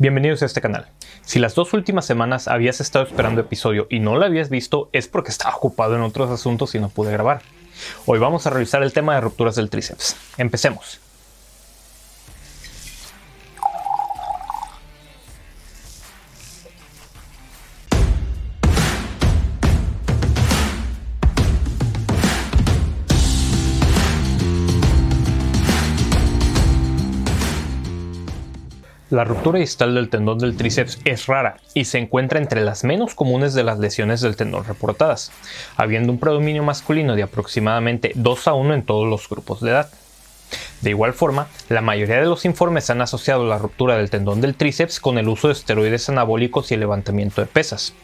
Bienvenidos a este canal. Si las dos últimas semanas habías estado esperando episodio y no lo habías visto, es porque estaba ocupado en otros asuntos y no pude grabar. Hoy vamos a revisar el tema de rupturas del tríceps. Empecemos. La ruptura distal del tendón del tríceps es rara y se encuentra entre las menos comunes de las lesiones del tendón reportadas, habiendo un predominio masculino de aproximadamente 2 a 1 en todos los grupos de edad. De igual forma, la mayoría de los informes han asociado la ruptura del tendón del tríceps con el uso de esteroides anabólicos y el levantamiento de pesas.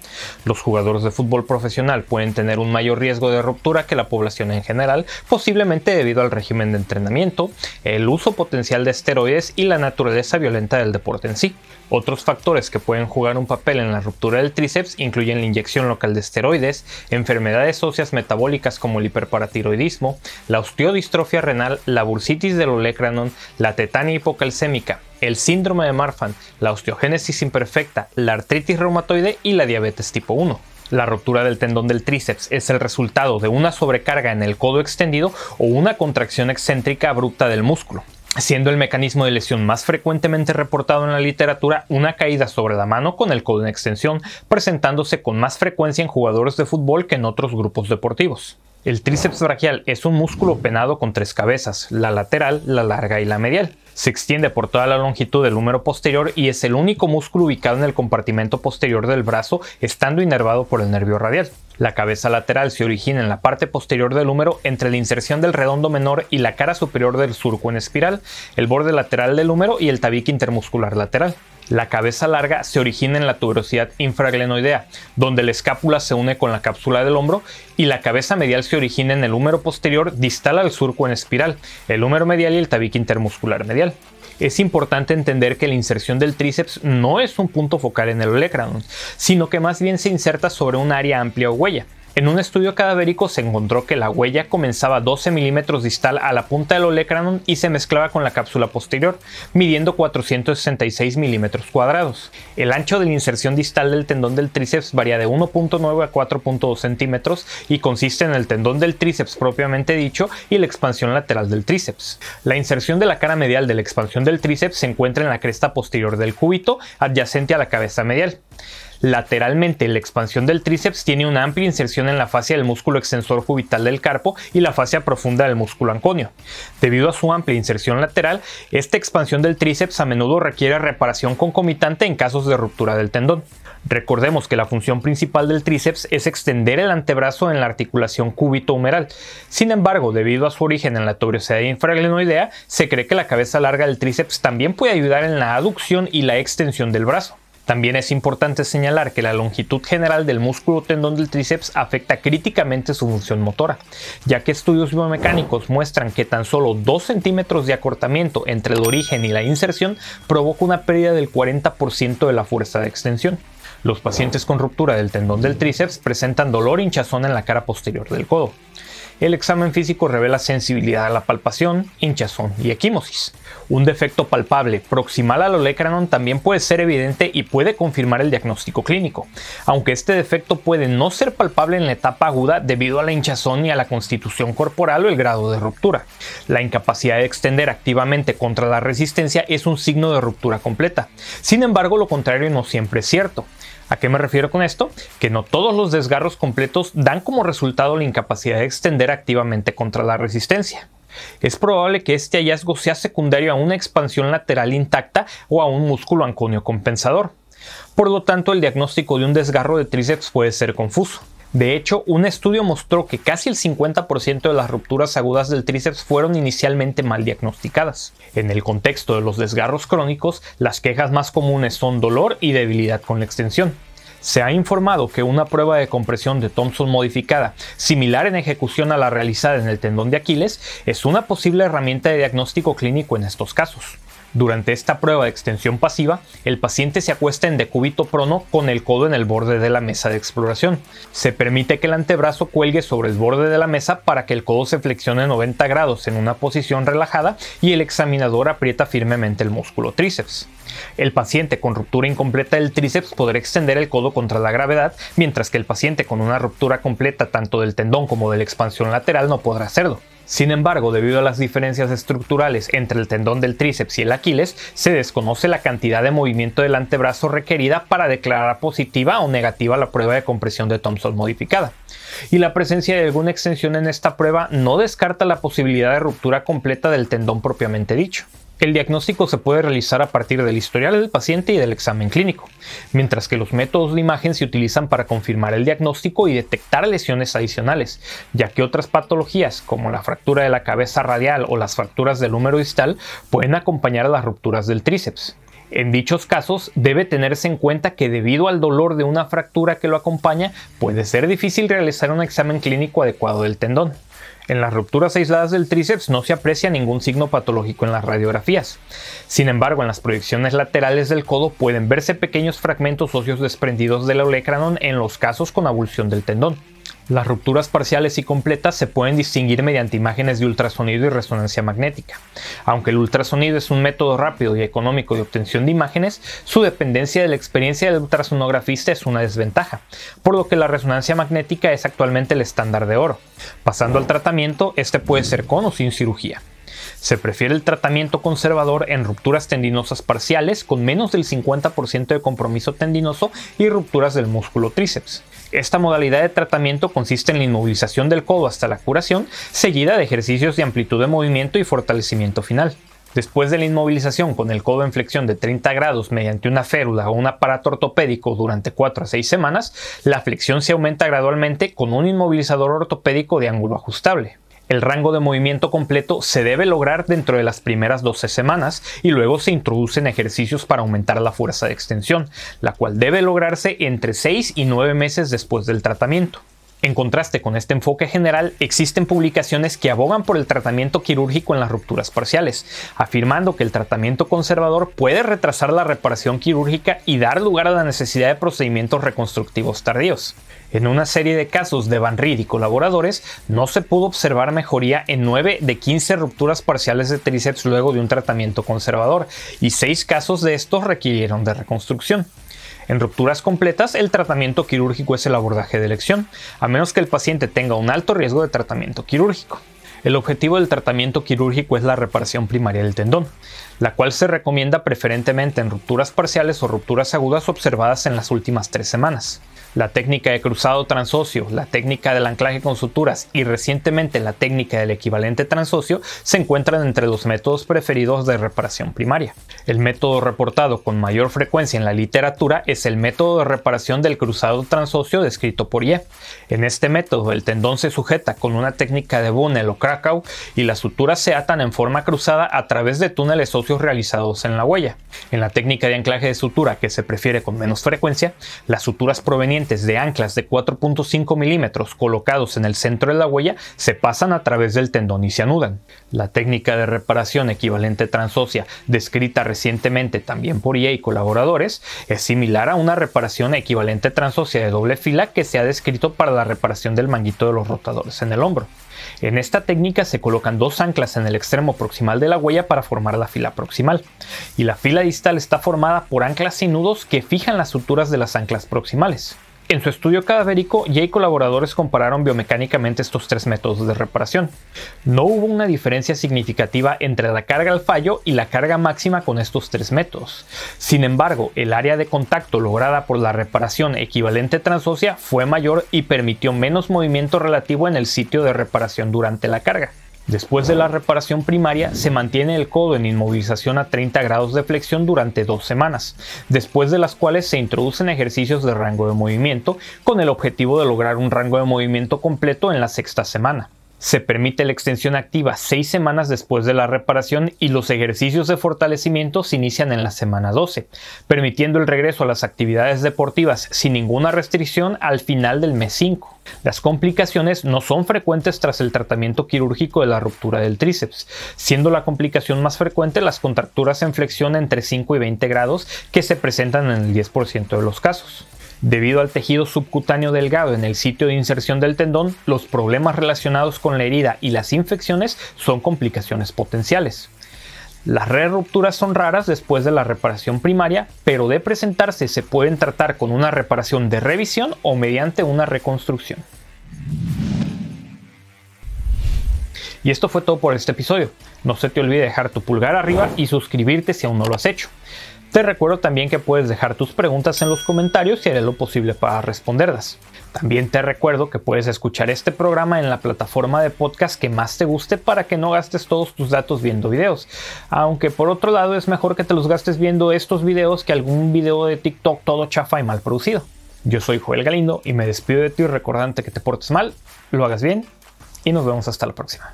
Los jugadores de fútbol profesional pueden tener un mayor riesgo de ruptura que la población en general, posiblemente debido al régimen de entrenamiento, el uso potencial de esteroides y la naturaleza violenta del deporte en sí. Otros factores que pueden jugar un papel en la ruptura del tríceps incluyen la inyección local de esteroides, enfermedades óseas metabólicas como el hiperparatiroidismo, la osteodistrofia renal, la bursitis del olecranon, la tetania hipocalcémica, el síndrome de Marfan, la osteogénesis imperfecta, la artritis reumatoide y la diabetes tipo 1. La ruptura del tendón del tríceps es el resultado de una sobrecarga en el codo extendido o una contracción excéntrica abrupta del músculo siendo el mecanismo de lesión más frecuentemente reportado en la literatura una caída sobre la mano con el codo en extensión, presentándose con más frecuencia en jugadores de fútbol que en otros grupos deportivos. El tríceps brachial es un músculo penado con tres cabezas, la lateral, la larga y la medial. Se extiende por toda la longitud del húmero posterior y es el único músculo ubicado en el compartimento posterior del brazo, estando inervado por el nervio radial. La cabeza lateral se origina en la parte posterior del húmero entre la inserción del redondo menor y la cara superior del surco en espiral, el borde lateral del húmero y el tabique intermuscular lateral. La cabeza larga se origina en la tuberosidad infraglenoidea, donde la escápula se une con la cápsula del hombro, y la cabeza medial se origina en el húmero posterior distal al surco en espiral, el húmero medial y el tabique intermuscular medial. Es importante entender que la inserción del tríceps no es un punto focal en el olecranon, sino que más bien se inserta sobre un área amplia o huella. En un estudio cadavérico se encontró que la huella comenzaba 12 milímetros distal a la punta del olecranon y se mezclaba con la cápsula posterior, midiendo 466 milímetros cuadrados. El ancho de la inserción distal del tendón del tríceps varía de 1.9 a 4.2 centímetros y consiste en el tendón del tríceps propiamente dicho y la expansión lateral del tríceps. La inserción de la cara medial de la expansión del tríceps se encuentra en la cresta posterior del cúbito, adyacente a la cabeza medial. Lateralmente, la expansión del tríceps tiene una amplia inserción en la fascia del músculo extensor cubital del carpo y la fascia profunda del músculo anconio. Debido a su amplia inserción lateral, esta expansión del tríceps a menudo requiere reparación concomitante en casos de ruptura del tendón. Recordemos que la función principal del tríceps es extender el antebrazo en la articulación cúbito-humeral. Sin embargo, debido a su origen en la tuberosidad infraglenoidea, se cree que la cabeza larga del tríceps también puede ayudar en la aducción y la extensión del brazo. También es importante señalar que la longitud general del músculo tendón del tríceps afecta críticamente su función motora, ya que estudios biomecánicos muestran que tan solo 2 centímetros de acortamiento entre el origen y la inserción provoca una pérdida del 40% de la fuerza de extensión. Los pacientes con ruptura del tendón del tríceps presentan dolor e hinchazón en la cara posterior del codo el examen físico revela sensibilidad a la palpación, hinchazón y equimosis. Un defecto palpable proximal al olecranon también puede ser evidente y puede confirmar el diagnóstico clínico, aunque este defecto puede no ser palpable en la etapa aguda debido a la hinchazón y a la constitución corporal o el grado de ruptura. La incapacidad de extender activamente contra la resistencia es un signo de ruptura completa. Sin embargo, lo contrario no siempre es cierto. ¿A qué me refiero con esto? Que no todos los desgarros completos dan como resultado la incapacidad de extender activamente contra la resistencia. Es probable que este hallazgo sea secundario a una expansión lateral intacta o a un músculo anconio compensador. Por lo tanto, el diagnóstico de un desgarro de tríceps puede ser confuso. De hecho, un estudio mostró que casi el 50% de las rupturas agudas del tríceps fueron inicialmente mal diagnosticadas. En el contexto de los desgarros crónicos, las quejas más comunes son dolor y debilidad con la extensión. Se ha informado que una prueba de compresión de Thompson modificada, similar en ejecución a la realizada en el tendón de Aquiles, es una posible herramienta de diagnóstico clínico en estos casos. Durante esta prueba de extensión pasiva, el paciente se acuesta en decúbito prono con el codo en el borde de la mesa de exploración. Se permite que el antebrazo cuelgue sobre el borde de la mesa para que el codo se flexione 90 grados en una posición relajada y el examinador aprieta firmemente el músculo tríceps. El paciente con ruptura incompleta del tríceps podrá extender el codo contra la gravedad, mientras que el paciente con una ruptura completa tanto del tendón como de la expansión lateral no podrá hacerlo. Sin embargo, debido a las diferencias estructurales entre el tendón del tríceps y el Aquiles, se desconoce la cantidad de movimiento del antebrazo requerida para declarar positiva o negativa la prueba de compresión de Thompson modificada. Y la presencia de alguna extensión en esta prueba no descarta la posibilidad de ruptura completa del tendón propiamente dicho. El diagnóstico se puede realizar a partir del historial del paciente y del examen clínico, mientras que los métodos de imagen se utilizan para confirmar el diagnóstico y detectar lesiones adicionales, ya que otras patologías como la fractura de la cabeza radial o las fracturas del húmero distal pueden acompañar a las rupturas del tríceps. En dichos casos debe tenerse en cuenta que debido al dolor de una fractura que lo acompaña, puede ser difícil realizar un examen clínico adecuado del tendón. En las rupturas aisladas del tríceps no se aprecia ningún signo patológico en las radiografías. Sin embargo, en las proyecciones laterales del codo pueden verse pequeños fragmentos óseos desprendidos del olecranon en los casos con abulsión del tendón. Las rupturas parciales y completas se pueden distinguir mediante imágenes de ultrasonido y resonancia magnética. Aunque el ultrasonido es un método rápido y económico de obtención de imágenes, su dependencia de la experiencia del ultrasonografista es una desventaja, por lo que la resonancia magnética es actualmente el estándar de oro. Pasando al tratamiento, este puede ser con o sin cirugía. Se prefiere el tratamiento conservador en rupturas tendinosas parciales con menos del 50% de compromiso tendinoso y rupturas del músculo tríceps. Esta modalidad de tratamiento consiste en la inmovilización del codo hasta la curación, seguida de ejercicios de amplitud de movimiento y fortalecimiento final. Después de la inmovilización con el codo en flexión de 30 grados mediante una férula o un aparato ortopédico durante 4 a 6 semanas, la flexión se aumenta gradualmente con un inmovilizador ortopédico de ángulo ajustable. El rango de movimiento completo se debe lograr dentro de las primeras 12 semanas y luego se introducen ejercicios para aumentar la fuerza de extensión, la cual debe lograrse entre 6 y 9 meses después del tratamiento. En contraste con este enfoque general, existen publicaciones que abogan por el tratamiento quirúrgico en las rupturas parciales, afirmando que el tratamiento conservador puede retrasar la reparación quirúrgica y dar lugar a la necesidad de procedimientos reconstructivos tardíos. En una serie de casos de Van Reed y colaboradores, no se pudo observar mejoría en 9 de 15 rupturas parciales de tríceps luego de un tratamiento conservador, y 6 casos de estos requirieron de reconstrucción. En rupturas completas, el tratamiento quirúrgico es el abordaje de elección, a menos que el paciente tenga un alto riesgo de tratamiento quirúrgico. El objetivo del tratamiento quirúrgico es la reparación primaria del tendón, la cual se recomienda preferentemente en rupturas parciales o rupturas agudas observadas en las últimas tres semanas la técnica de cruzado transóseo, la técnica del anclaje con suturas y recientemente la técnica del equivalente transóseo se encuentran entre los métodos preferidos de reparación primaria. El método reportado con mayor frecuencia en la literatura es el método de reparación del cruzado transóseo descrito por Ye. En este método el tendón se sujeta con una técnica de Bunnell o Krakow y las suturas se atan en forma cruzada a través de túneles óseos realizados en la huella. En la técnica de anclaje de sutura que se prefiere con menos frecuencia, las suturas provenientes de anclas de 4.5 milímetros colocados en el centro de la huella se pasan a través del tendón y se anudan. La técnica de reparación equivalente transósea, descrita recientemente también por IA y colaboradores, es similar a una reparación equivalente transósea de doble fila que se ha descrito para la reparación del manguito de los rotadores en el hombro. En esta técnica se colocan dos anclas en el extremo proximal de la huella para formar la fila proximal, y la fila distal está formada por anclas y nudos que fijan las suturas de las anclas proximales. En su estudio cadavérico, Jay y colaboradores compararon biomecánicamente estos tres métodos de reparación. No hubo una diferencia significativa entre la carga al fallo y la carga máxima con estos tres métodos. Sin embargo, el área de contacto lograda por la reparación equivalente transósea fue mayor y permitió menos movimiento relativo en el sitio de reparación durante la carga. Después de la reparación primaria, se mantiene el codo en inmovilización a 30 grados de flexión durante dos semanas, después de las cuales se introducen ejercicios de rango de movimiento con el objetivo de lograr un rango de movimiento completo en la sexta semana. Se permite la extensión activa seis semanas después de la reparación y los ejercicios de fortalecimiento se inician en la semana 12, permitiendo el regreso a las actividades deportivas sin ninguna restricción al final del mes 5. Las complicaciones no son frecuentes tras el tratamiento quirúrgico de la ruptura del tríceps, siendo la complicación más frecuente las contracturas en flexión entre 5 y 20 grados que se presentan en el 10% de los casos. Debido al tejido subcutáneo delgado en el sitio de inserción del tendón, los problemas relacionados con la herida y las infecciones son complicaciones potenciales. Las rupturas son raras después de la reparación primaria, pero de presentarse se pueden tratar con una reparación de revisión o mediante una reconstrucción. Y esto fue todo por este episodio. No se te olvide dejar tu pulgar arriba y suscribirte si aún no lo has hecho. Te recuerdo también que puedes dejar tus preguntas en los comentarios y haré lo posible para responderlas. También te recuerdo que puedes escuchar este programa en la plataforma de podcast que más te guste para que no gastes todos tus datos viendo videos. Aunque por otro lado es mejor que te los gastes viendo estos videos que algún video de TikTok todo chafa y mal producido. Yo soy Joel Galindo y me despido de ti recordándote que te portes mal, lo hagas bien y nos vemos hasta la próxima.